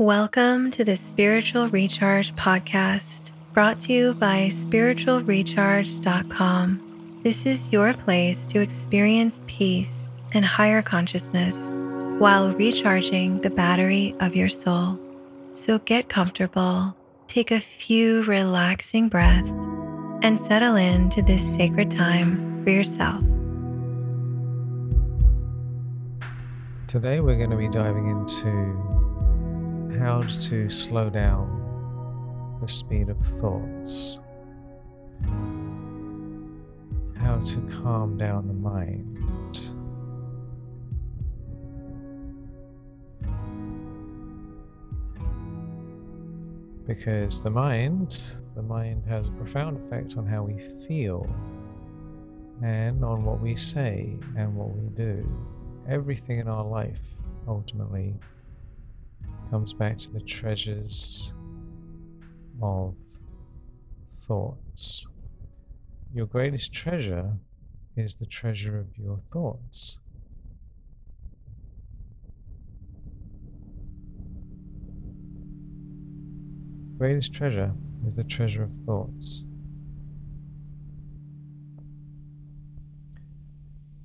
Welcome to the Spiritual Recharge Podcast, brought to you by spiritualrecharge.com. This is your place to experience peace and higher consciousness while recharging the battery of your soul. So get comfortable, take a few relaxing breaths, and settle into this sacred time for yourself. Today, we're going to be diving into how to slow down the speed of thoughts, how to calm down the mind. Because the mind, the mind has a profound effect on how we feel and on what we say and what we do. Everything in our life ultimately comes back to the treasures of thoughts. Your greatest treasure is the treasure of your thoughts. Greatest treasure is the treasure of thoughts.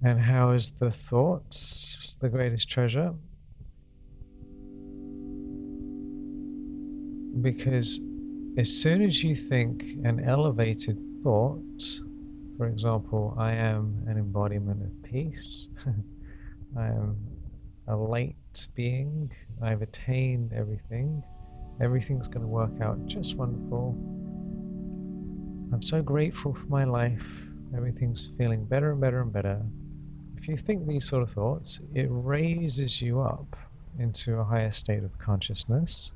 And how is the thoughts the greatest treasure? Because as soon as you think an elevated thought, for example, I am an embodiment of peace, I am a light being, I've attained everything, everything's going to work out just wonderful. I'm so grateful for my life, everything's feeling better and better and better. If you think these sort of thoughts, it raises you up into a higher state of consciousness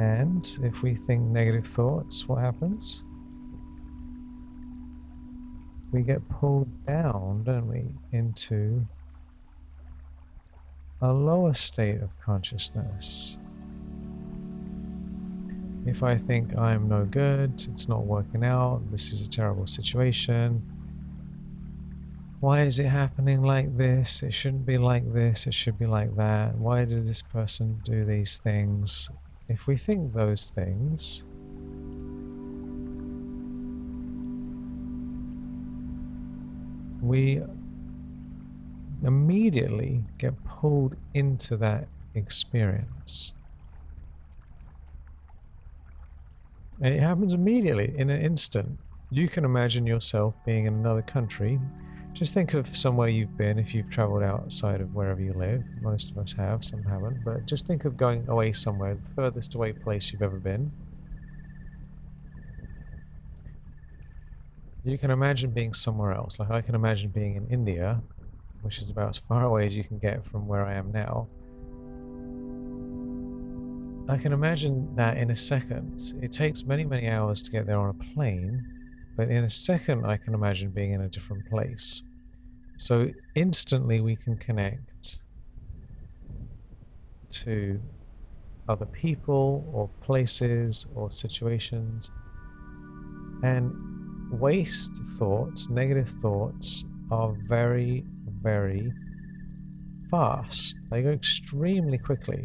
And if we think negative thoughts, what happens? We get pulled down, don't we, into a lower state of consciousness. If I think I'm no good, it's not working out, this is a terrible situation, why is it happening like this? It shouldn't be like this, it should be like that. Why did this person do these things? If we think those things, we immediately get pulled into that experience. And it happens immediately, in an instant. You can imagine yourself being in another country just think of somewhere you've been if you've traveled outside of wherever you live. Most of us have, some haven't. But just think of going away somewhere, the furthest away place you've ever been. You can imagine being somewhere else. Like I can imagine being in India, which is about as far away as you can get from where I am now. I can imagine that in a second. It takes many, many hours to get there on a plane but in a second, I can imagine being in a different place. So instantly, we can connect to other people or places or situations. And waste thoughts, negative thoughts, are very, very fast. They go extremely quickly.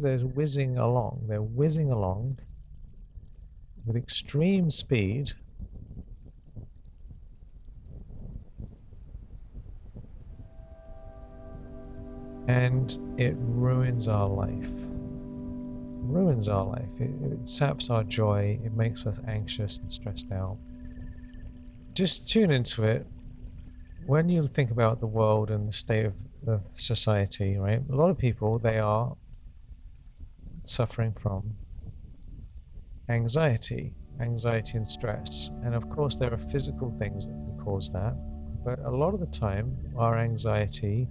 They're whizzing along. They're whizzing along with extreme speed and it ruins our life. Ruins our life. It, it, saps our joy. It makes us anxious and stressed out. Just tune into it. When you think about the world and the state of, of society, right? A lot of people they are suffering from anxiety, anxiety and stress, and of course there are physical things that can cause that. But a lot of the time, our anxiety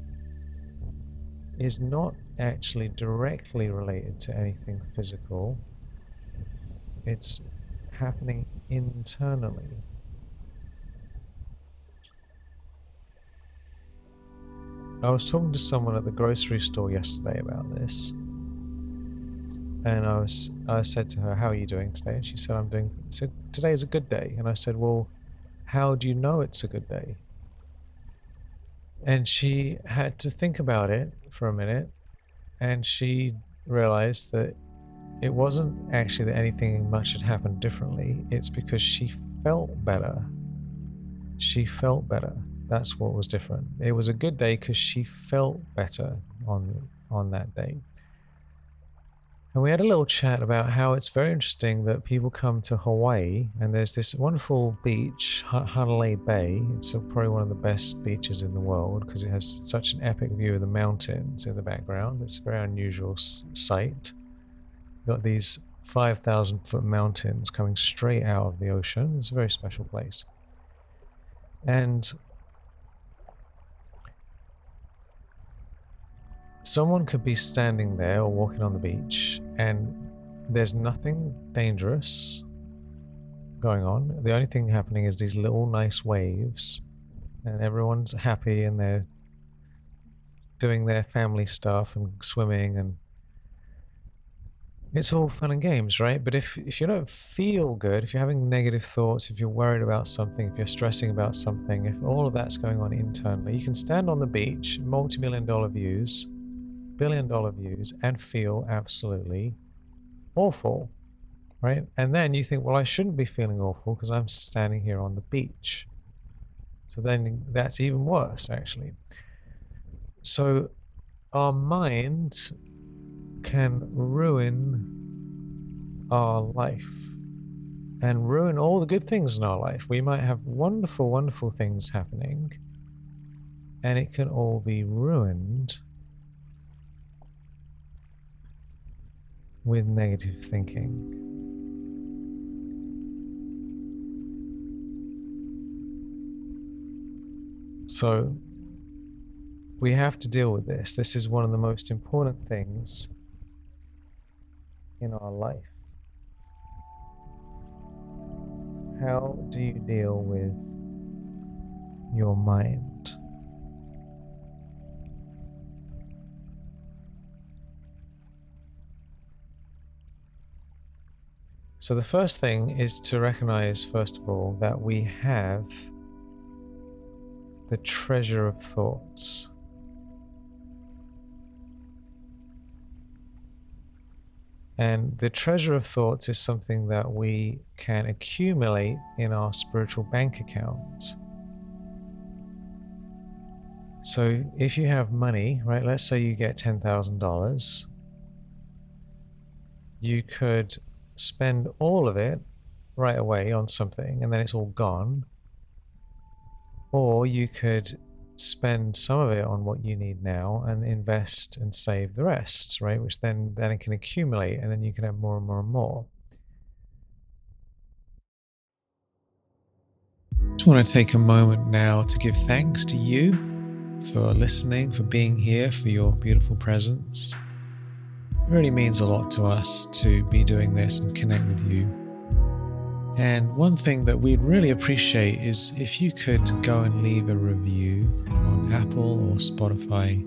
is not actually directly related to anything physical, it's happening internally. I was talking to someone at the grocery store yesterday about this. And I was I said to her, How are you doing today? And she said, I'm doing said, Today is a good day. And I said, Well, how do you know it's a good day? And she had to think about it for a minute and she realized that it wasn't actually that anything much had happened differently, it's because she felt better. She felt better. That's what was different. It was a good day because she felt better on on that day. And we had a little chat about how it's very interesting that people come to Hawaii and there's this wonderful beach, Hanalei Bay. It's probably one of the best beaches in the world because it has such an epic view of the mountains in the background. It's a very unusual sight. You've got these 5,000 foot mountains coming straight out of the ocean. It's a very special place. And someone could be standing there or walking on the beach and there's nothing dangerous going on. The only thing happening is these little nice waves and everyone's happy and they're doing their family stuff and swimming and it's all fun and games, right? But if, if you don't feel good, if you're having negative thoughts, if you're worried about something, if you're stressing about something, if all of that's going on internally, you can stand on the beach, multi million dollar views, billion dollar views and feel absolutely awful, right? And then you think, well, I shouldn't be feeling awful because I'm standing here on the beach. So then that's even worse, actually. So our mind can ruin our life and ruin all the good things in our life. We might have wonderful, wonderful things happening, and it can all be ruined with negative thinking. So, we have to deal with this. This is one of the most important things in our life. How do you deal with your mind? So, the first thing is to recognize, first of all, that we have the treasure of thoughts. And the treasure of thoughts is something that we can accumulate in our spiritual bank account. So if you have money, right, let's say you get $10,000, you could spend all of it right away on something and then it's all gone. Or you could spend some of it on what you need now and invest and save the rest, right? Which then then it can accumulate and then you can have more and more and more. Just want to take a moment now to give thanks to you for listening, for being here, for your beautiful presence. It really means a lot to us to be doing this and connect with you. And one thing that we'd really appreciate is if you could go and leave a review on Apple or Spotify.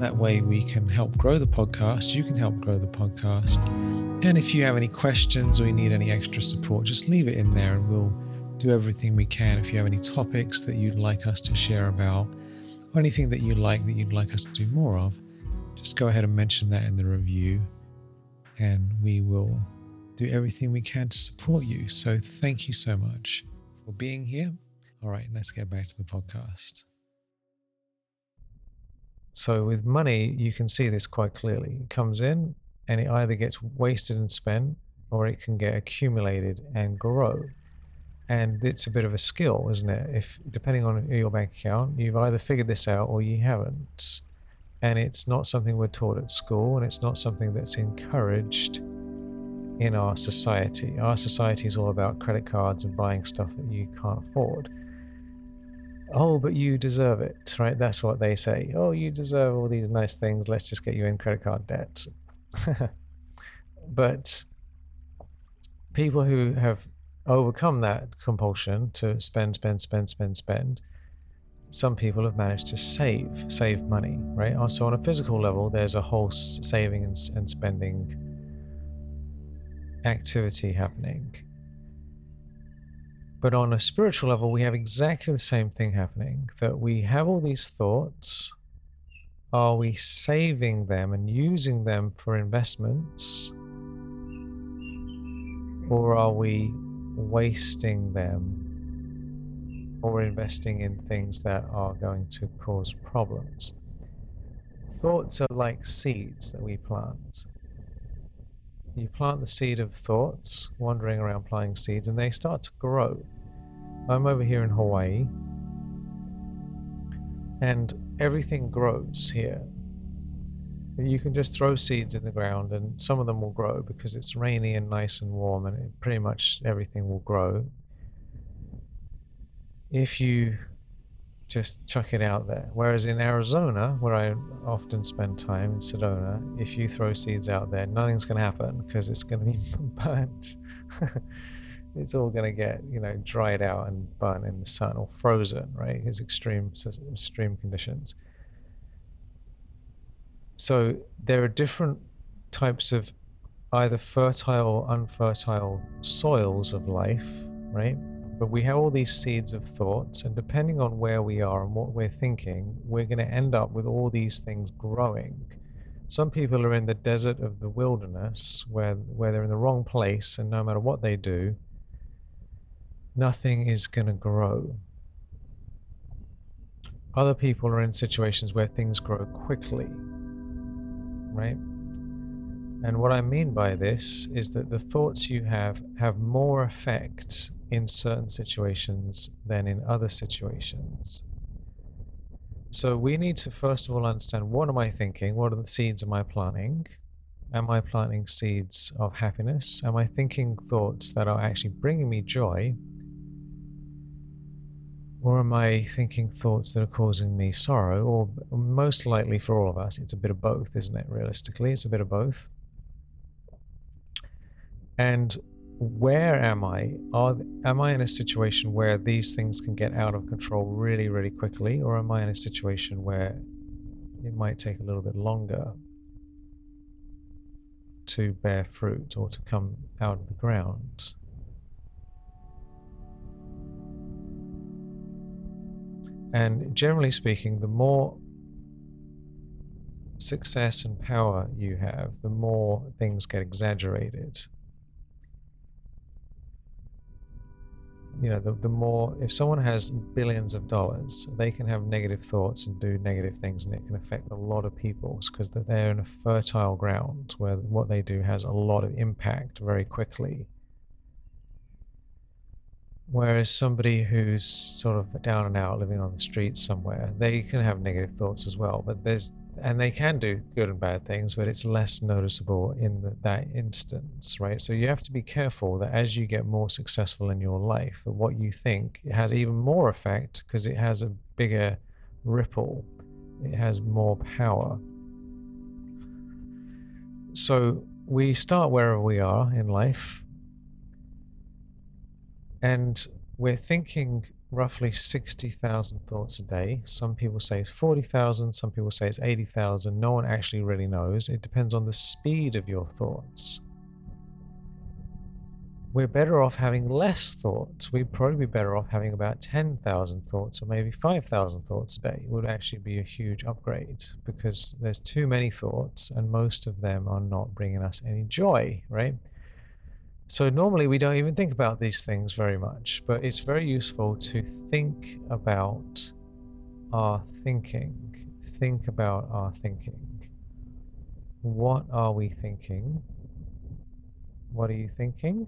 That way, we can help grow the podcast. You can help grow the podcast. And if you have any questions or you need any extra support, just leave it in there and we'll do everything we can. If you have any topics that you'd like us to share about, or anything that you like that you'd like us to do more of, just go ahead and mention that in the review, and we will do everything we can to support you. So, thank you so much for being here. All right, let's get back to the podcast. So, with money, you can see this quite clearly. It comes in and it either gets wasted and spent or it can get accumulated and grow. And it's a bit of a skill, isn't it? If depending on your bank account, you've either figured this out or you haven't and it's not something we're taught at school and it's not something that's encouraged in our society. Our society is all about credit cards and buying stuff that you can't afford. Oh, but you deserve it, right? That's what they say. Oh, you deserve all these nice things. Let's just get you in credit card debt. but people who have overcome that compulsion to spend, spend, spend, spend, spend, some people have managed to save save money right so on a physical level there's a whole saving and, and spending activity happening but on a spiritual level, we have exactly the same thing happening that we have all these thoughts. Are we saving them and using them for investments? Or are we wasting them or investing in things that are going to cause problems? Thoughts are like seeds that we plant. You plant the seed of thoughts, wandering around planting seeds, and they start to grow. I'm over here in Hawaii, and everything grows here. You can just throw seeds in the ground, and some of them will grow because it's rainy and nice and warm, and pretty much everything will grow. If you just chuck it out there. Whereas in Arizona, where I often spend time in Sedona, if you throw seeds out there, nothing's going to happen because it's going to be burnt. it's all going to get, you know, dried out and burnt in the sun or frozen, right? It's extreme, extreme conditions. So there are different types of either fertile or unfertile soils of life, right? But we have all these seeds of thoughts, and depending on where we are and what we're thinking, we're going to end up with all these things growing. Some people are in the desert of the wilderness where, where they're in the wrong place, and no matter what they do, nothing is going to grow. Other people are in situations where things grow quickly, right? And what I mean by this is that the thoughts you have have more effect in certain situations than in other situations. So we need to first of all understand what am I thinking? What are the seeds am I planting? Am I planting seeds of happiness? Am I thinking thoughts that are actually bringing me joy? Or am I thinking thoughts that are causing me sorrow? Or most likely for all of us, it's a bit of both, isn't it? Realistically, it's a bit of both. And where am I? Are, am I in a situation where these things can get out of control really, really quickly? Or am I in a situation where it might take a little bit longer to bear fruit or to come out of the ground? And generally speaking, the more success and power you have, the more things get exaggerated you know, the, the more, if someone has billions of dollars, they can have negative thoughts and do negative things, and it can affect a lot of people because they're in a fertile ground where what they do has a lot of impact very quickly. Whereas somebody who's sort of down and out living on the streets somewhere, they can have negative thoughts as well, but there's and they can do good and bad things, but it's less noticeable in the, that instance, right? So you have to be careful that as you get more successful in your life, that what you think has even more effect because it has a bigger ripple, it has more power. So we start wherever we are in life, and we're thinking roughly 60,000 thoughts a day. Some people say it's 40,000, some people say it's 80,000. No one actually really knows. It depends on the speed of your thoughts. We're better off having less thoughts. We'd probably be better off having about 10,000 thoughts or maybe 5,000 thoughts a day. It would actually be a huge upgrade because there's too many thoughts and most of them are not bringing us any joy, right? So normally we don't even think about these things very much, but it's very useful to think about our thinking. Think about our thinking. What are we thinking? What are you thinking?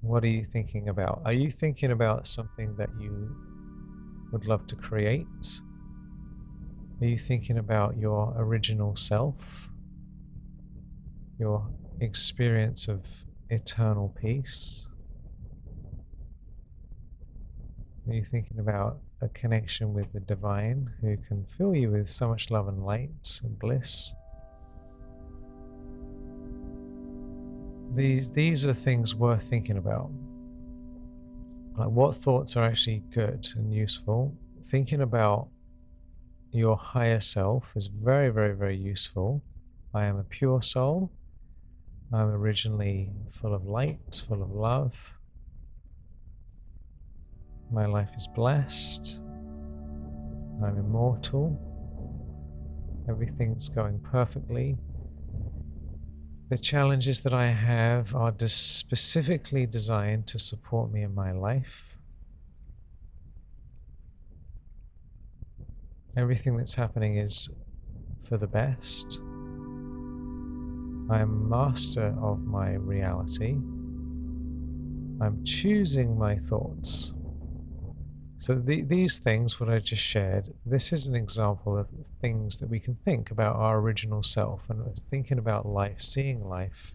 What are you thinking about? Are you thinking about something that you would love to create? Are you thinking about your original self? Your experience of eternal peace? Are you thinking about a connection with the divine who can fill you with so much love and light and bliss? These, these are things worth thinking about. Like what thoughts are actually good and useful. Thinking about your higher self is very, very, very useful. I am a pure soul. I'm originally full of light, full of love. My life is blessed. I'm immortal. Everything's going perfectly. The challenges that I have are specifically designed to support me in my life. Everything that's happening is for the best. I am master of my reality. I'm choosing my thoughts. So the, these things, what I just shared, this is an example of things that we can think about our original self and thinking about life, seeing life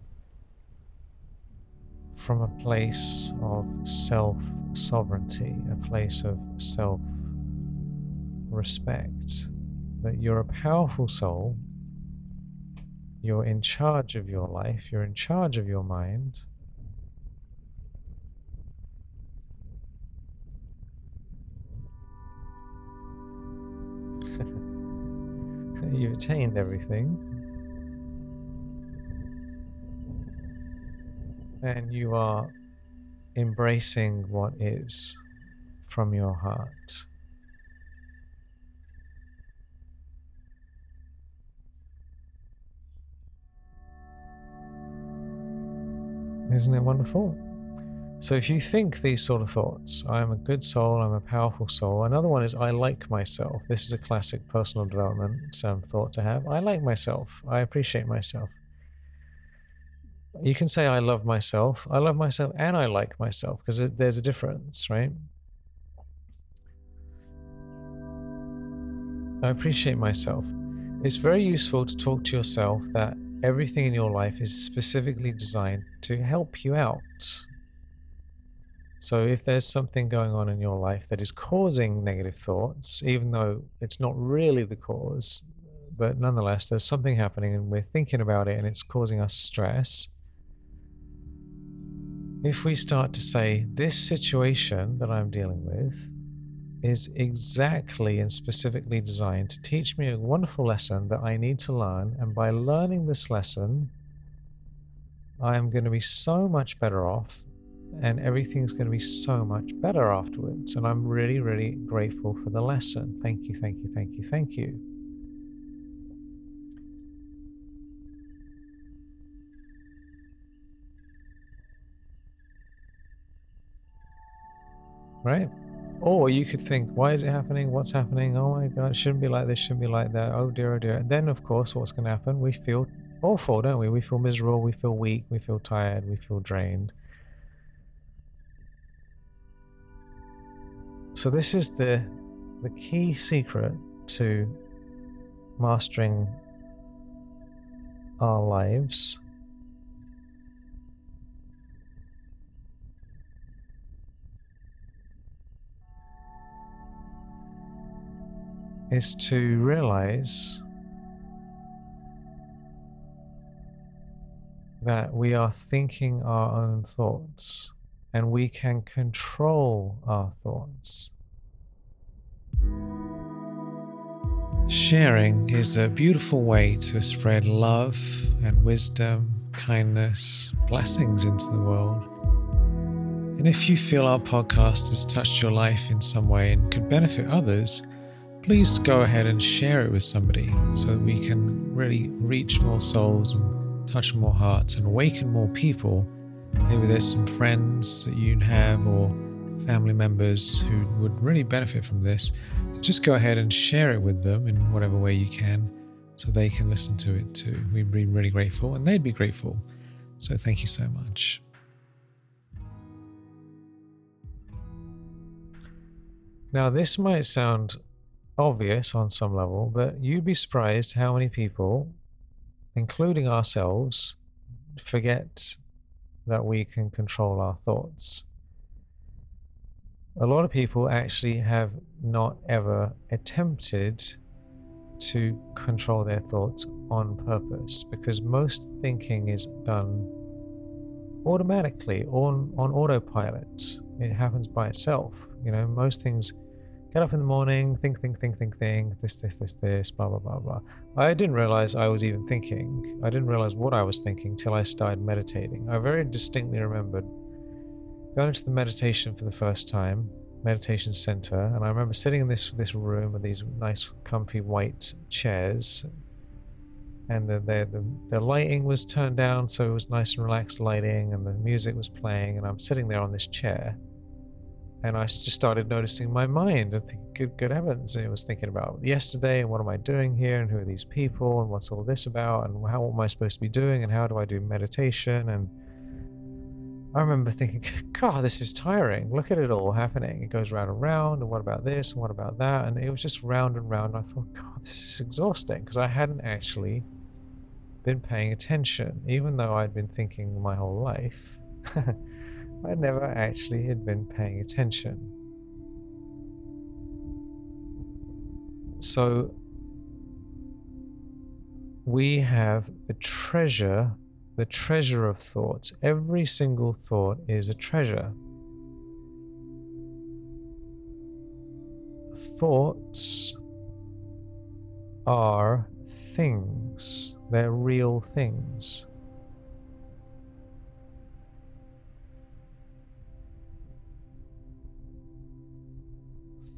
from a place of self sovereignty, a place of self respect. That you're a powerful soul you're in charge of your life, you're in charge of your mind. You've attained everything. And you are embracing what is from your heart. Isn't it wonderful? So if you think these sort of thoughts, I am a good soul, I'm a powerful soul. Another one is I like myself. This is a classic personal development um, thought to have. I like myself. I appreciate myself. You can say I love myself. I love myself and I like myself because there's a difference, right? I appreciate myself. It's very useful to talk to yourself that everything in your life is specifically designed to help you out. So, if there's something going on in your life that is causing negative thoughts, even though it's not really the cause, but nonetheless, there's something happening and we're thinking about it and it's causing us stress. If we start to say, This situation that I'm dealing with is exactly and specifically designed to teach me a wonderful lesson that I need to learn. And by learning this lesson, I am going to be so much better off and everything's going to be so much better afterwards. And I'm really, really grateful for the lesson. Thank you, thank you, thank you, thank you. Right? Or you could think, why is it happening? What's happening? Oh my God, it shouldn't be like this, shouldn't be like that. Oh dear, oh dear. And then, of course, what's going to happen? We feel awful, don't we? We feel miserable, we feel weak, we feel tired, we feel drained. So, this is the, the key secret to mastering our lives is to realize that we are thinking our own thoughts and we can control our thoughts. Sharing is a beautiful way to spread love and wisdom, kindness, blessings into the world. And if you feel our podcast has touched your life in some way and could benefit others, please go ahead and share it with somebody so that we can really reach more souls and touch more hearts and awaken more people. Maybe there's some friends that you have or family members who would really benefit from this. So just go ahead and share it with them in whatever way you can so they can listen to it too. We'd be really grateful and they'd be grateful. So thank you so much. Now, this might sound obvious on some level, but you'd be surprised how many people, including ourselves, forget that we can control our thoughts. A lot of people actually have not ever attempted to control their thoughts on purpose because most thinking is done automatically on, on autopilot. It happens by itself. You know, most things get up in the morning, think, think, think, think, think, this, this, this, this, blah, blah, blah, blah. I didn't realize I was even thinking. I didn't realize what I was thinking till I started meditating. I very distinctly remembered going to the meditation for the first time, meditation center, and I remember sitting in this this room with these nice, comfy white chairs, and the the the, the lighting was turned down, so it was nice and relaxed lighting, and the music was playing, and I'm sitting there on this chair and I just started noticing my mind and good, good heavens. And I was thinking about yesterday and what am I doing here and who are these people and what's all this about and how am I supposed to be doing and how do I do meditation? And I remember thinking, God, this is tiring. Look at it all happening. It goes round and round. And what about this? And what about that? And it was just round and round. And I thought, God, this is exhausting because I hadn't actually been paying attention, even though I'd been thinking my whole life. I never actually had been paying attention. So we have the treasure, the treasure of thoughts. Every single thought is a treasure. Thoughts are things, they're real things.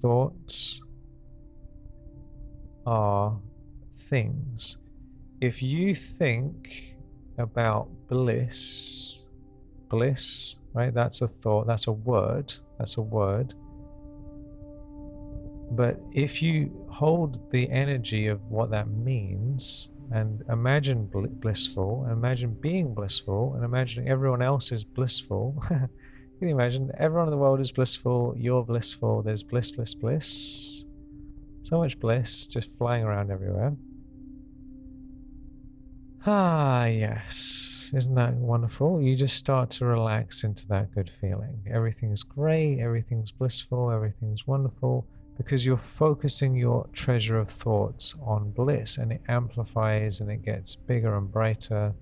Thoughts are things. If you think about bliss, bliss, right? That's a thought, that's a word, that's a word. But if you hold the energy of what that means and imagine blissful, imagine being blissful, and imagining everyone else is blissful, Can you imagine? Everyone in the world is blissful. You're blissful. There's bliss, bliss, bliss. So much bliss just flying around everywhere. Ah, yes. Isn't that wonderful? You just start to relax into that good feeling. Everything's great, everything's blissful, everything's wonderful because you're focusing your treasure of thoughts on bliss and it amplifies and it gets bigger and brighter.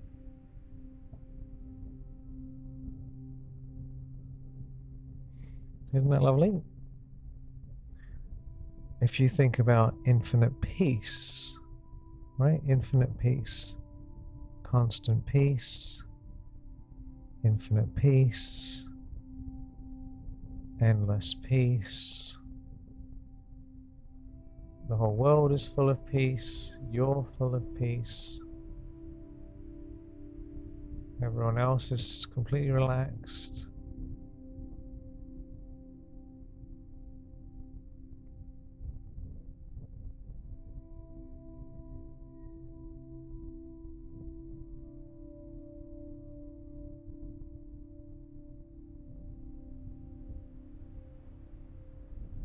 Isn't that lovely? If you think about infinite peace, right? Infinite peace, constant peace, infinite peace, endless peace. The whole world is full of peace. You're full of peace. Everyone else is completely relaxed.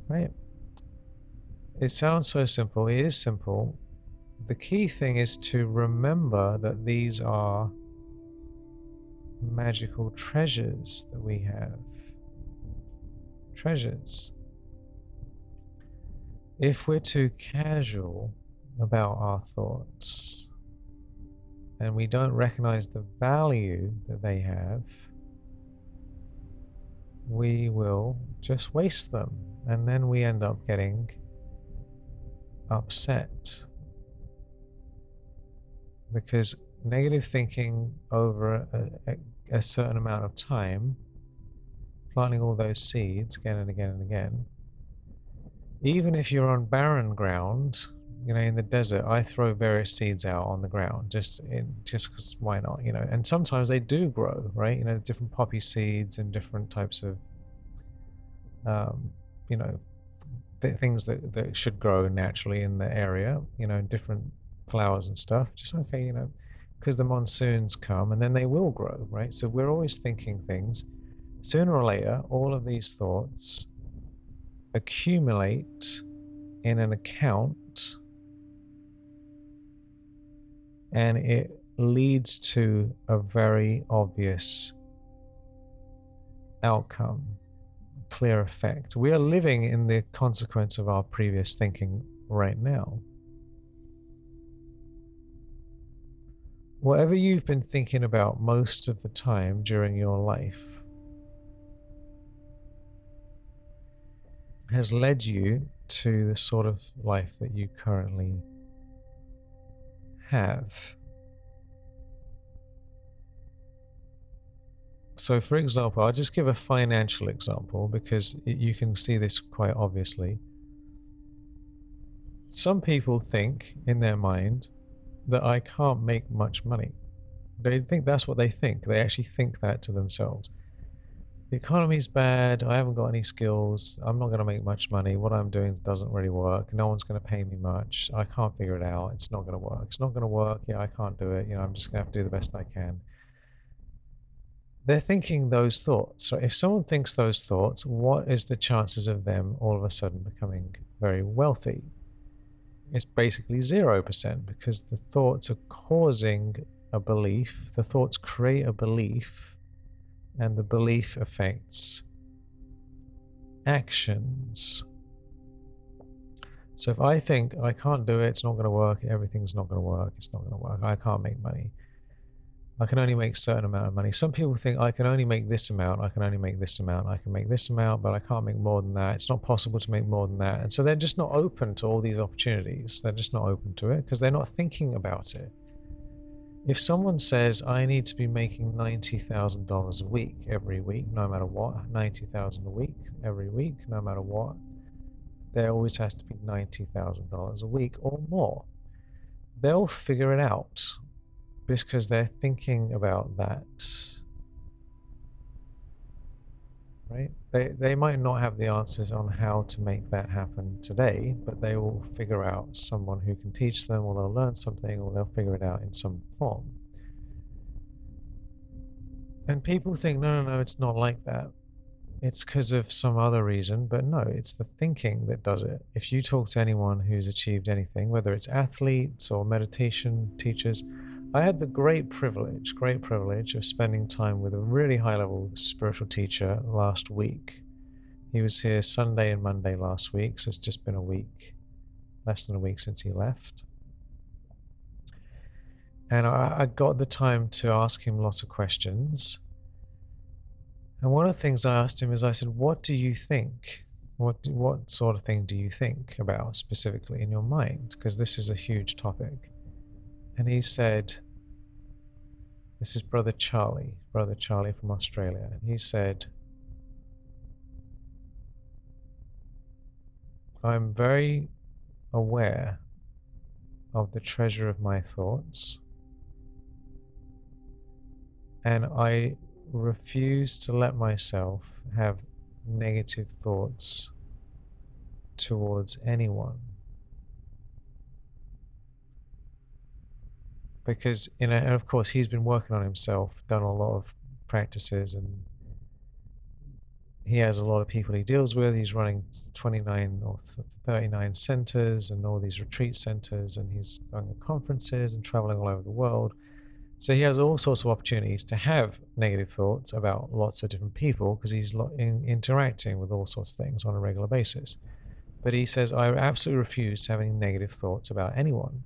Right? It sounds so simple. It is simple. The key thing is to remember that these are magical treasures that we have. Treasures. If we're too casual about our thoughts and we don't recognize the value that they have, we will just waste them. And then we end up getting upset. Because negative thinking over a, a, a, certain amount of time, planting all those seeds again and again and again, even if you're on barren ground, you know, in the desert, I throw various seeds out on the ground just in just because why not, you know? And sometimes they do grow, right? You know, different poppy seeds and different types of um, you know th- things that, that should grow naturally in the area you know different flowers and stuff just okay you know because the monsoons come and then they will grow right so we're always thinking things sooner or later all of these thoughts accumulate in an account and it leads to a very obvious outcome clear effect. We are living in the consequence of our previous thinking right now. Whatever you've been thinking about most of the time during your life has led you to the sort of life that you currently have. So, for example, I'll just give a financial example because you can see this quite obviously. Some people think in their mind that I can't make much money. They think that's what they think. They actually think that to themselves. The economy's bad. I haven't got any skills. I'm not going to make much money. What I'm doing doesn't really work. No one's going to pay me much. I can't figure it out. It's not going to work. It's not going to work. Yeah, I can't do it. You know, I'm just going to have to do the best I can they're thinking those thoughts. So if someone thinks those thoughts, what is the chances of them all of a sudden becoming very wealthy? It's basically 0% because the thoughts are causing a belief, the thoughts create a belief, and the belief affects actions. So if I think I can't do it, it's not going to work, everything's not going to work, it's not going to work, I can't make money, I can only make a certain amount of money. Some people think I can only make this amount, I can only make this amount, I can make this amount, but I can't make more than that. It's not possible to make more than that. And so they're just not open to all these opportunities. They're just not open to it because they're not thinking about it. If someone says, I need to be making $90,000 a week every week, no matter what, 90,000 a week every week, no matter what, there always has to be $90,000 a week or more. They'll figure it out because they're thinking about that. Right? They, they might not have the answers on how to make that happen today, but they will figure out someone who can teach them, or they'll learn something, or they'll figure it out in some form. And people think, no, no, no, it's not like that. It's because of some other reason, but no, it's the thinking that does it. If you talk to anyone who's achieved anything, whether it's athletes or meditation teachers, I had the great privilege, great privilege of spending time with a really high level spiritual teacher last week. He was here Sunday and Monday last week, so it's just been a week, less than a week since he left. And I, I got the time to ask him lots of questions. And one of the things I asked him is I said, What do you think? What, what sort of thing do you think about specifically in your mind? Because this is a huge topic. And he said, This is Brother Charlie, Brother Charlie from Australia. And he said, I'm very aware of the treasure of my thoughts, and I refuse to let myself have negative thoughts towards anyone. Because you know, and of course he's been working on himself, done a lot of practices, and he has a lot of people he deals with. He's running 29 or 39 centers and all these retreat centers, and he's going to conferences and traveling all over the world. So he has all sorts of opportunities to have negative thoughts about lots of different people because he's in, interacting with all sorts of things on a regular basis. But he says, I absolutely refuse to have any negative thoughts about anyone.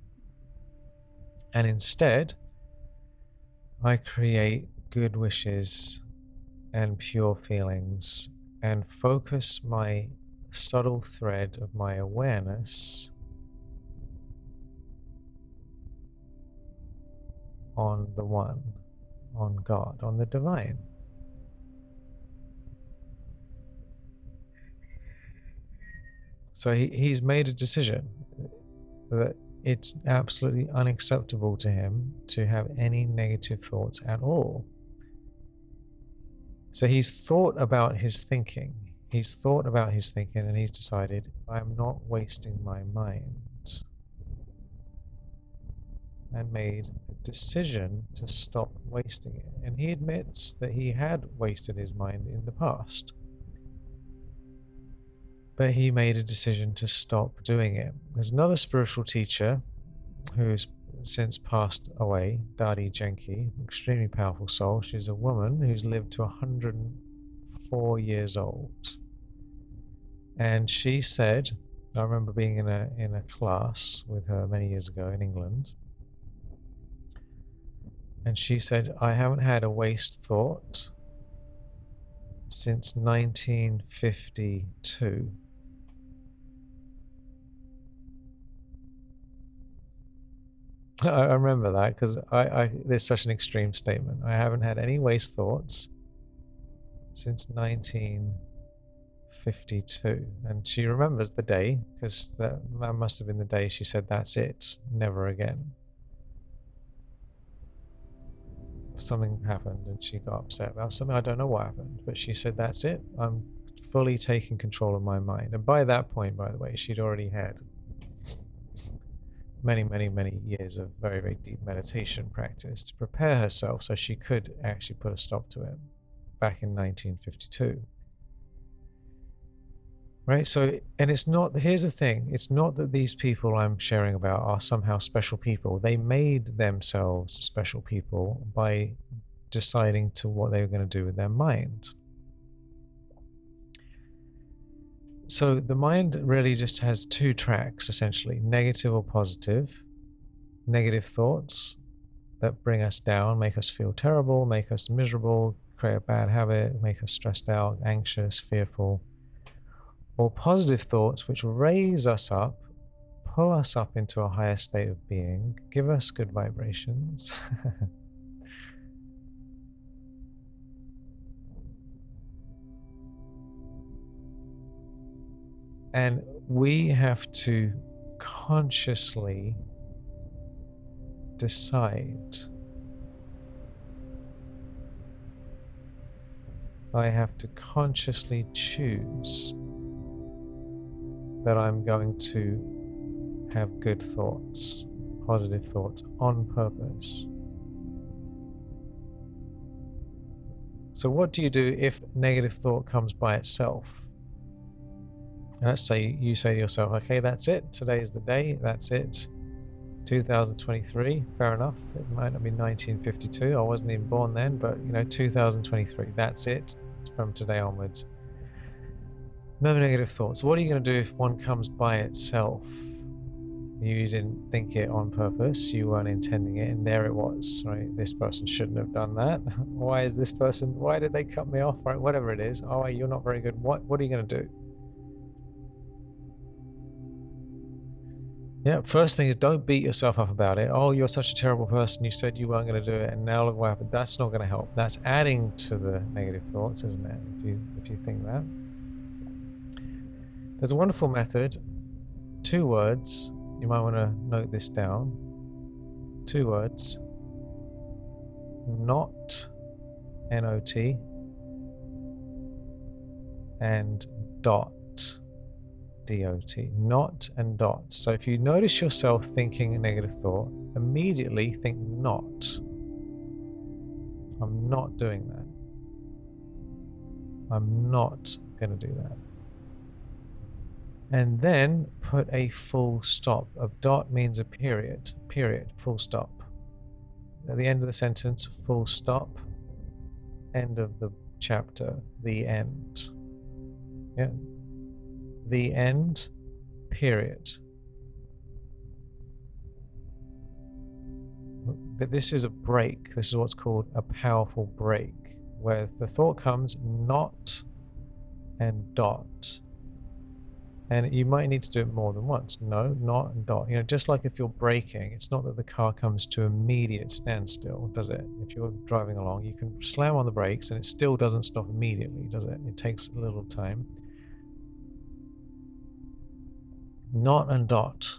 And instead, I create good wishes and pure feelings and focus my subtle thread of my awareness on the One, on God, on the Divine. So he, he's made a decision that it's absolutely unacceptable to him to have any negative thoughts at all. So he's thought about his thinking. He's thought about his thinking and he's decided, I'm not wasting my mind. And made a decision to stop wasting it. And he admits that he had wasted his mind in the past. But he made a decision to stop doing it. There's another spiritual teacher who's since passed away, Dadi Janki, extremely powerful soul. She's a woman who's lived to 104 years old. And she said, I remember being in a in a class with her many years ago in England. And she said, I haven't had a waste thought since 1952. I remember that because I, I there's such an extreme statement. I haven't had any waste thoughts since 1952, and she remembers the day because that, that must have been the day she said, "That's it, never again." Something happened, and she got upset about something. I don't know what happened, but she said, "That's it. I'm fully taking control of my mind." And by that point, by the way, she'd already had many, many, many years of very, very deep meditation practice to prepare herself so she could actually put a stop to it back in 1952. Right? So, and it's not, here's the thing it's not that these people I'm sharing about are somehow special people. They made themselves special people by deciding to what they were going to do with their mind. So the mind really just has two tracks essentially negative or positive. Negative thoughts that bring us down, make us feel terrible, make us miserable, create a bad habit, make us stressed out, anxious, fearful. Or positive thoughts which raise us up, pull us up into a higher state of being, give us good vibrations. And we have to consciously decide. I have to consciously choose that I'm going to have good thoughts, positive thoughts on purpose. So, what do you do if negative thought comes by itself? Let's say you say to yourself, okay, that's it. Today is the day. That's it. 2023. Fair enough. It might not be 1952. I wasn't even born then, but you know, 2023. That's it from today onwards. No negative thoughts. What are you going to do if one comes by itself? You didn't think it on purpose. You weren't intending it, and there it was. Right? This person shouldn't have done that. Why is this person? Why did they cut me off? Right? Whatever it is. Oh, you're not very good. What? What are you going to do? Yeah, first thing is don't beat yourself up about it. Oh, you're such a terrible person. You said you weren't going to do it, and now look what happened. That's not going to help. That's adding to the negative thoughts, isn't it? If you if you think that. There's a wonderful method. Two words. You might want to note this down. Two words. Not, N-O-T, and dot dot, not and dot. So if you notice yourself thinking a negative thought, immediately think not. I'm not doing that. I'm not going to do that. And then put a full stop. A dot means a period, period, full stop. At the end of the sentence, full stop. End of the chapter, the end. Yeah, the end, period. But this is a break. This is what's called a powerful break, where the thought comes not and dot. And you might need to do it more than once. No, not and dot. You know, just like if you're braking, it's not that the car comes to immediate standstill, does it? If you're driving along, you can slam on the brakes and it still doesn't stop immediately, does it? It takes a little time. Not and dot.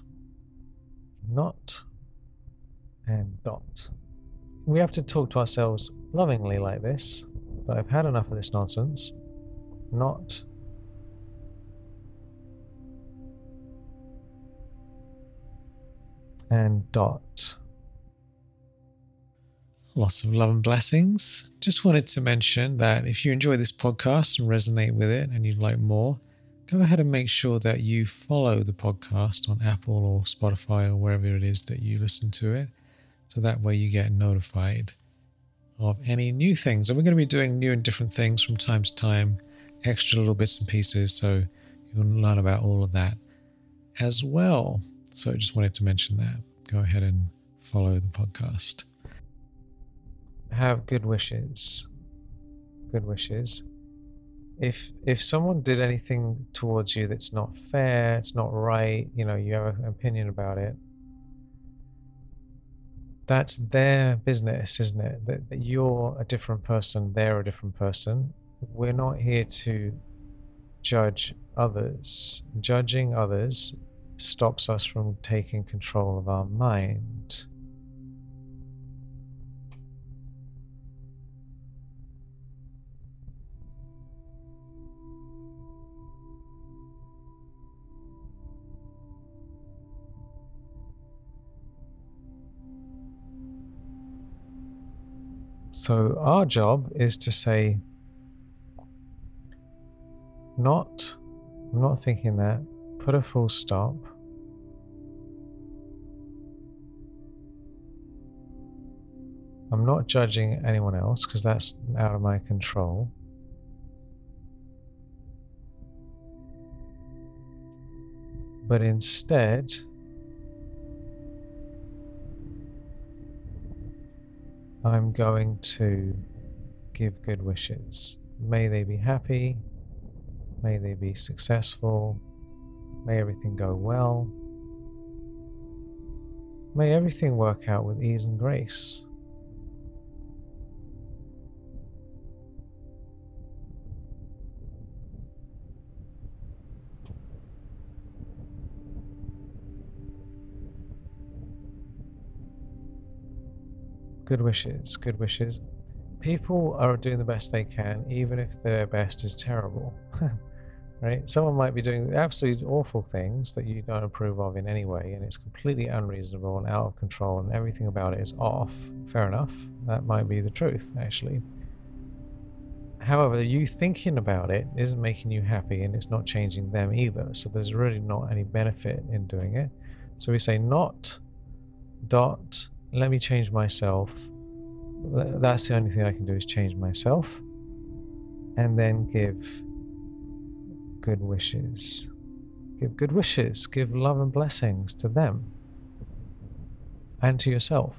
Not and dot. We have to talk to ourselves lovingly like this that I've had enough of this nonsense. Not and dot. Lots of love and blessings. Just wanted to mention that if you enjoy this podcast and resonate with it and you'd like more, go ahead and make sure that you follow the podcast on Apple or Spotify or wherever it is that you listen to it. So that way you get notified of any new things. And we're going to be doing new and different things from time to time, extra little bits and pieces. So you'll learn about all of that as well. So I just wanted to mention that. Go ahead and follow the podcast. Have good wishes. Good wishes if if someone did anything towards you that's not fair, it's not right, you know, you have an opinion about it, that's their business, isn't it? That, that you're a different person, they're a different person. We're not here to judge others. Judging others stops us from taking control of our mind. So, our job is to say, not, I'm not thinking that, put a full stop. I'm not judging anyone else because that's out of my control. But instead, I'm going to give good wishes. May they be happy. May they be successful. May everything go well. May everything work out with ease and grace. Good wishes, good wishes. People are doing the best they can, even if their best is terrible. right? Someone might be doing absolutely awful things that you don't approve of in any way, and it's completely unreasonable and out of control, and everything about it is off. Fair enough. That might be the truth, actually. However, you thinking about it isn't making you happy, and it's not changing them either. So there's really not any benefit in doing it. So we say not dot let me change myself. That's the only thing I can do is change myself and then give good wishes. Give good wishes, give love and blessings to them and to yourself.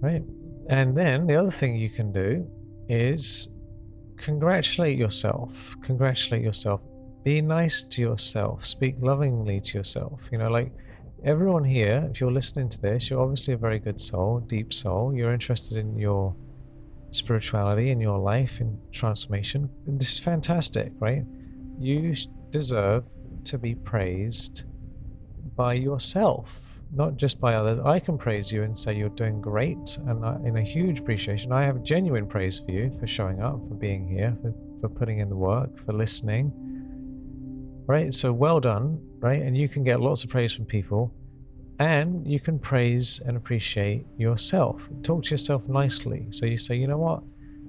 Right? And then the other thing you can do is congratulate yourself. Congratulate yourself be nice to yourself speak lovingly to yourself. You know like everyone here if you're listening to this you're obviously a very good soul deep soul. You're interested in your spirituality in your life in transformation. And this is fantastic right? You deserve to be praised by yourself not just by others. I can praise you and say you're doing great and I, in a huge appreciation. I have genuine praise for you for showing up for being here for, for putting in the work for listening right? So well done, right? And you can get lots of praise from people and you can praise and appreciate yourself. Talk to yourself nicely. So you say, you know what?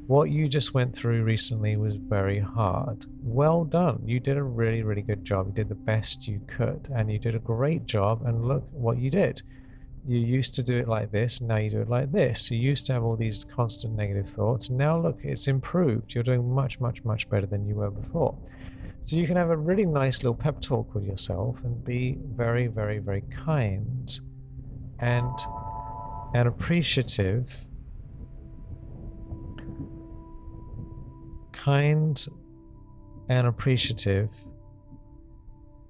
What you just went through recently was very hard. Well done. You did a really, really good job. You did the best you could, and you did a great job. And look what you did. You used to do it like this, now you do it like this. You used to have all these constant negative thoughts, now look, it's improved. You're doing much, much, much better than you were before. So you can have a really nice little pep talk with yourself and be very, very, very kind and and appreciative. Kind and appreciative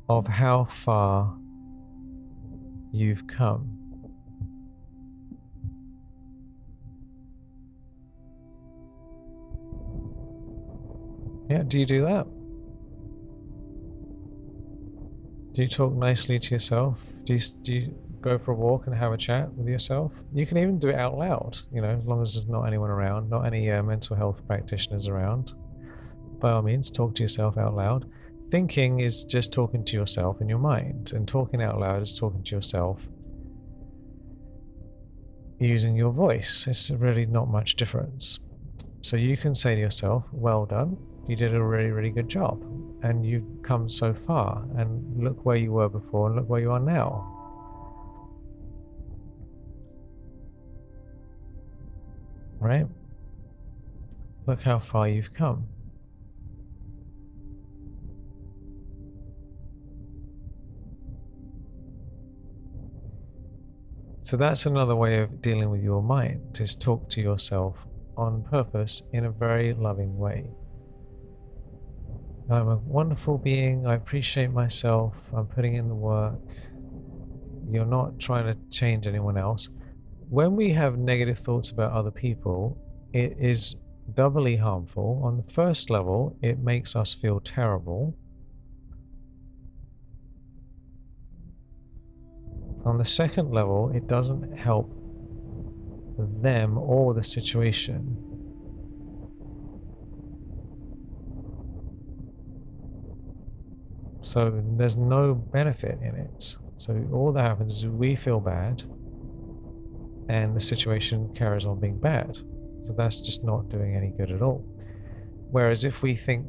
of how far you've come. Yeah, do you do that? Do you talk nicely to yourself? Do you, do you go for a walk and have a chat with yourself? You can even do it out loud, you know, as long as there's not anyone around, not any uh, mental health practitioners around. By all means, talk to yourself out loud. Thinking is just talking to yourself in your mind, and talking out loud is talking to yourself using your voice. It's really not much difference. So you can say to yourself, Well done, you did a really, really good job and you've come so far and look where you were before and look where you are now. Right? Look how far you've come. So that's another way of dealing with your mind, is talk to yourself on purpose in a very loving way. I'm a wonderful being. I appreciate myself. I'm putting in the work. You're not trying to change anyone else. When we have negative thoughts about other people, it is doubly harmful. On the first level, it makes us feel terrible. On the second level, it doesn't help them or the situation. So there's no benefit in it. So all that happens is we feel bad and the situation carries on being bad. So that's just not doing any good at all. Whereas if we think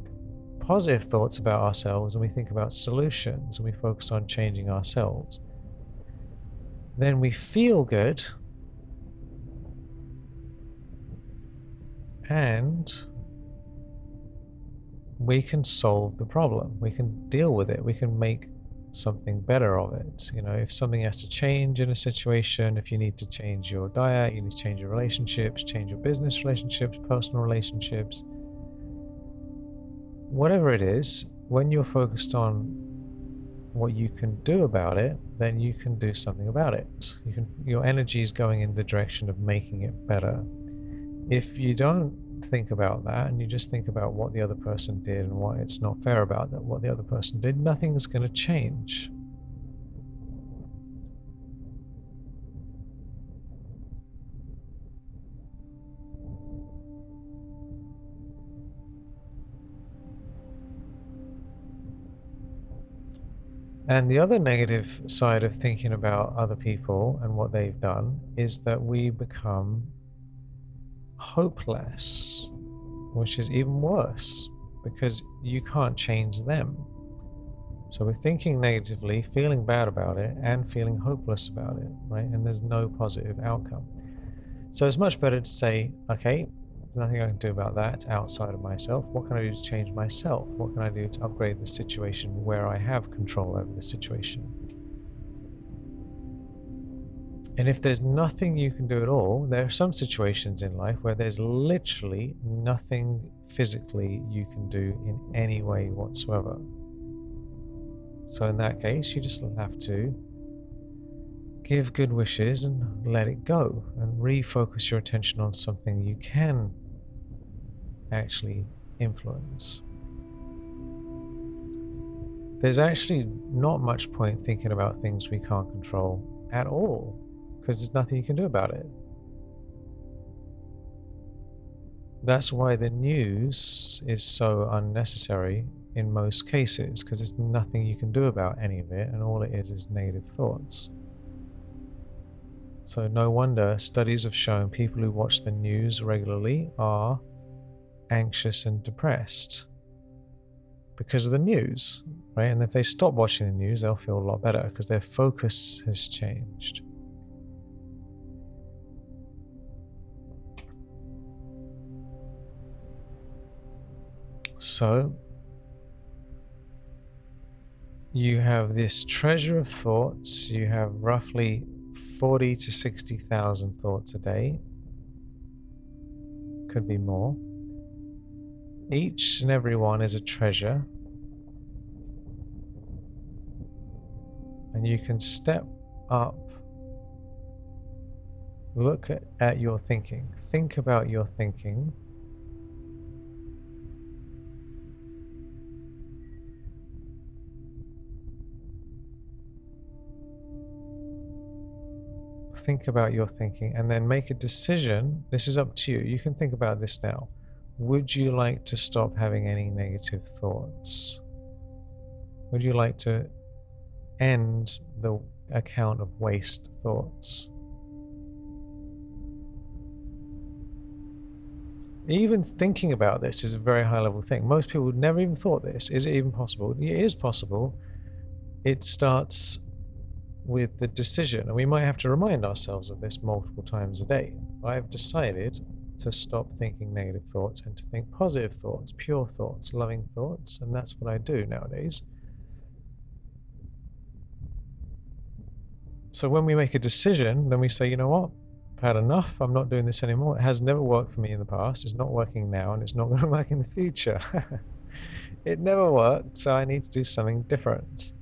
positive thoughts about ourselves and we think about solutions and we focus on changing ourselves, then we feel good and we can solve the problem. We can deal with it. We can make something better of it. You know, if something has to change in a situation, if you need to change your diet, you need to change your relationships, change your business relationships, personal relationships, whatever it is, when you're focused on what you can do about it, then you can do something about it. You can your energy is going in the direction of making it better. If you don't think about that and you just think about what the other person did and what it's not fair about that what the other person did, nothing's going to change. And the other negative side of thinking about other people and what they've done is that we become hopeless, which is even worse because you can't change them. So we're thinking negatively, feeling bad about it, and feeling hopeless about it, right? And there's no positive outcome. So it's much better to say, okay, there's nothing I can do about that. Outside of myself. What can I do to change myself? What can I do to upgrade the situation where I have control over the situation? And if there's nothing you can do at all, there are some situations in life where there's literally nothing physically you can do in any way whatsoever. So, in that case, you just have to give good wishes and let it go and refocus your attention on something you can actually influence. There's actually not much point thinking about things we can't control at all because there's nothing you can do about it. That's why the news is so unnecessary in most cases, because there's nothing you can do about any of it, and all it is is negative thoughts. So, no wonder studies have shown people who watch the news regularly are anxious and depressed because of the news, right? And if they stop watching the news, they'll feel a lot better because their focus has changed. So, you have this treasure of thoughts. You have roughly 40 to 60,000 thoughts a day. Could be more. Each and every one is a treasure. And you can step up, look at, at your thinking, think about your thinking think about your thinking and then make a decision. This is up to you. You can think about this now. Would you like to stop having any negative thoughts? Would you like to end the account of waste thoughts? Even thinking about this is a very high level thing. Most people never even thought this. Is it even possible? It is possible. It starts with the decision, and we might have to remind ourselves of this multiple times a day. I've decided to stop thinking negative thoughts and to think positive thoughts, pure thoughts, loving thoughts, and that's what I do nowadays. So when we make a decision, then we say, you know what? I've had enough. I'm not doing this anymore. It has never worked for me in the past. It's not working now, and it's not going to work in the future. it never worked, so I need to do something different.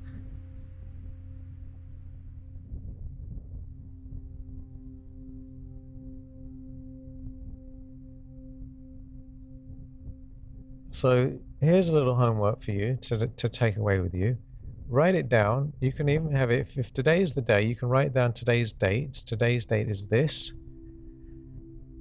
So here's a little homework for you to, to take away with you. Write it down. You can even have it, if, if today is the day, you can write down today's date. Today's date is this.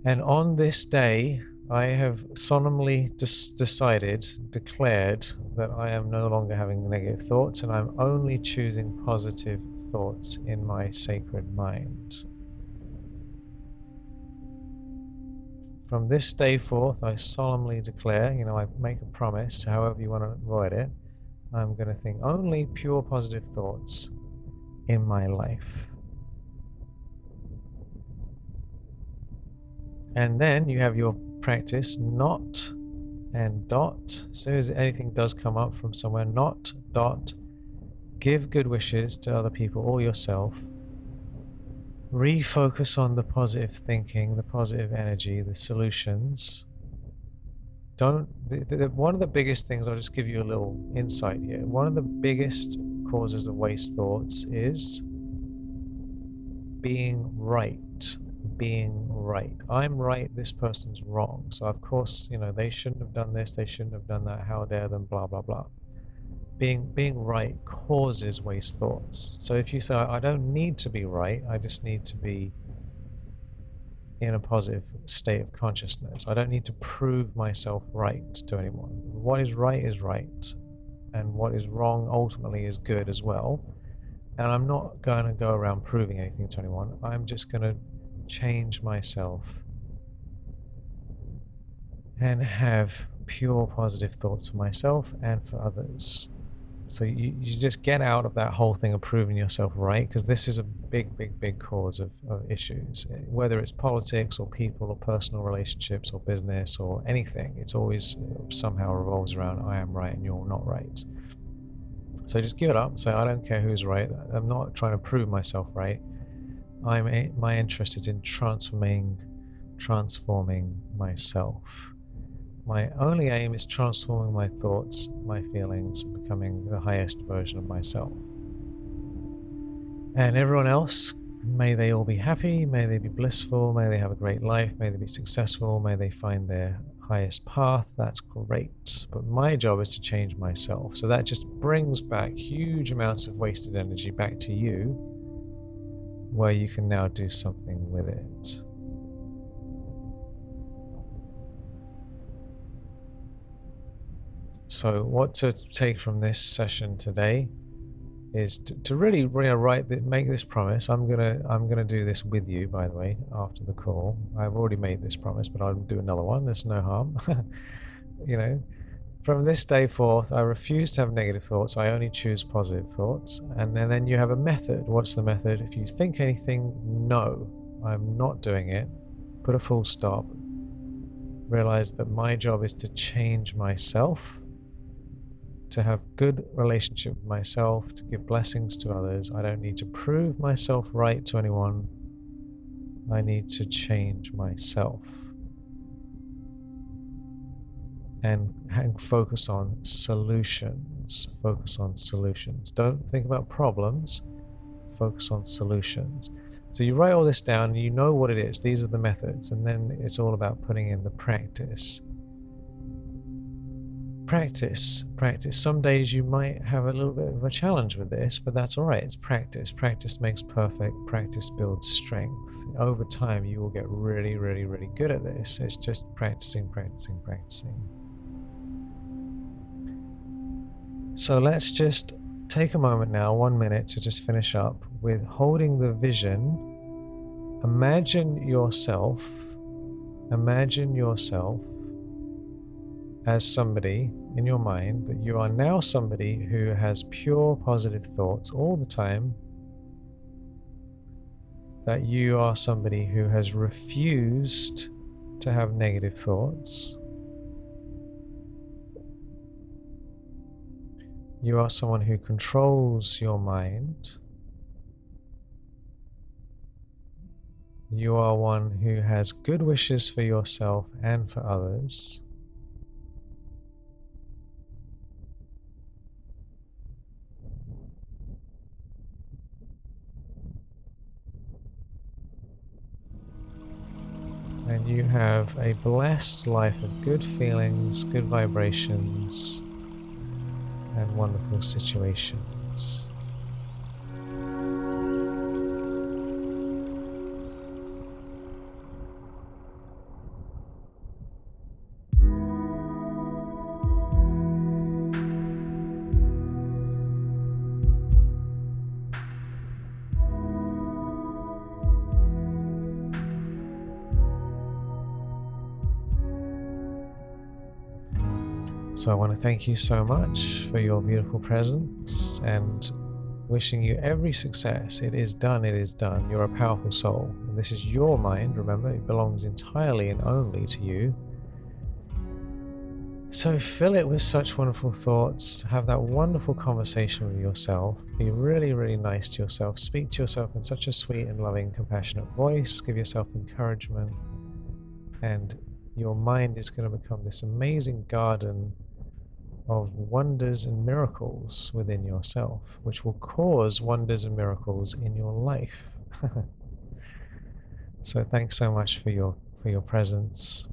And on this day, I have solemnly decided, declared that I am no longer having negative thoughts and I'm only choosing positive thoughts in my sacred mind. From this day forth, I solemnly declare, you know, I make a promise, however you want to avoid it, I'm going to think only pure positive thoughts in my life. And then you have your practice not and dot. As soon as anything does come up from somewhere, not dot. Give good wishes to other people or yourself refocus on the positive thinking, the positive energy, the solutions. Don't. The, the, one of the biggest things, I'll just give you a little insight here. One of the biggest causes of waste thoughts is being right. Being right. I'm right, this person's wrong. So, of course, you know, they shouldn't have done this, they shouldn't have done that, how dare them, blah, blah, blah being being right causes waste thoughts. So if you say I don't need to be right, I just need to be in a positive state of consciousness. I don't need to prove myself right to anyone. What is right is right, and what is wrong ultimately is good as well. And I'm not going to go around proving anything to anyone. I'm just going to change myself and have pure positive thoughts for myself and for others. So you, you just get out of that whole thing of proving yourself right, because this is a big, big, big cause of, of issues. Whether it's politics or people or personal relationships or business or anything, it's always uh, somehow revolves around I am right and you're not right. So just give it up. Say I don't care who's right. I'm not trying to prove myself right. I'm my interest is in transforming, transforming myself. My only aim is transforming my thoughts, my feelings, and becoming the highest version of myself. And everyone else, may they all be happy, may they be blissful, may they have a great life, may they be successful, may they find their highest path. That's great. But my job is to change myself. So that just brings back huge amounts of wasted energy back to you, where you can now do something with it. So, what to take from this session today is to, to really, write, the, make this promise. I'm gonna, I'm gonna do this with you, by the way, after the call. I've already made this promise, but I'll do another one. There's no harm. you know, from this day forth, I refuse to have negative thoughts. I only choose positive thoughts. And then, then you have a method. What's the method? If you think anything, no, I'm not doing it. Put a full stop. Realize that my job is to change myself to have good relationship with myself, to give blessings to others. I don't need to prove myself right to anyone. I need to change myself. And, and focus on solutions. Focus on solutions. Don't think about problems. Focus on solutions. So you write all this down, you know what it is. These are the methods, and then it's all about putting in the practice practice, practice. Some days you might have a little bit of a challenge with this, but that's all right. It's practice. Practice makes perfect. Practice builds strength. Over time, you will get really, really, really good at this. It's just practicing, practicing, practicing. So let's just take a moment now, one minute, to just finish up with holding the vision. Imagine yourself, imagine yourself as somebody in your mind that you are now somebody who has pure positive thoughts all the time, that you are somebody who has refused to have negative thoughts. You are someone who controls your mind. You are one who has good wishes for yourself and for others. Have a blessed life of good feelings, good vibrations, and wonderful situations. So I want to thank you so much for your beautiful presence and wishing you every success. It is done, it is done. You're a powerful soul. And this is your mind, remember, it belongs entirely and only to you. So fill it with such wonderful thoughts. Have that wonderful conversation with yourself. Be really, really nice to yourself. Speak to yourself in such a sweet and loving, compassionate voice. Give yourself encouragement. And your mind is going to become this amazing garden of wonders and miracles within yourself, which will cause wonders and miracles in your life. so thanks so much for your for your presence.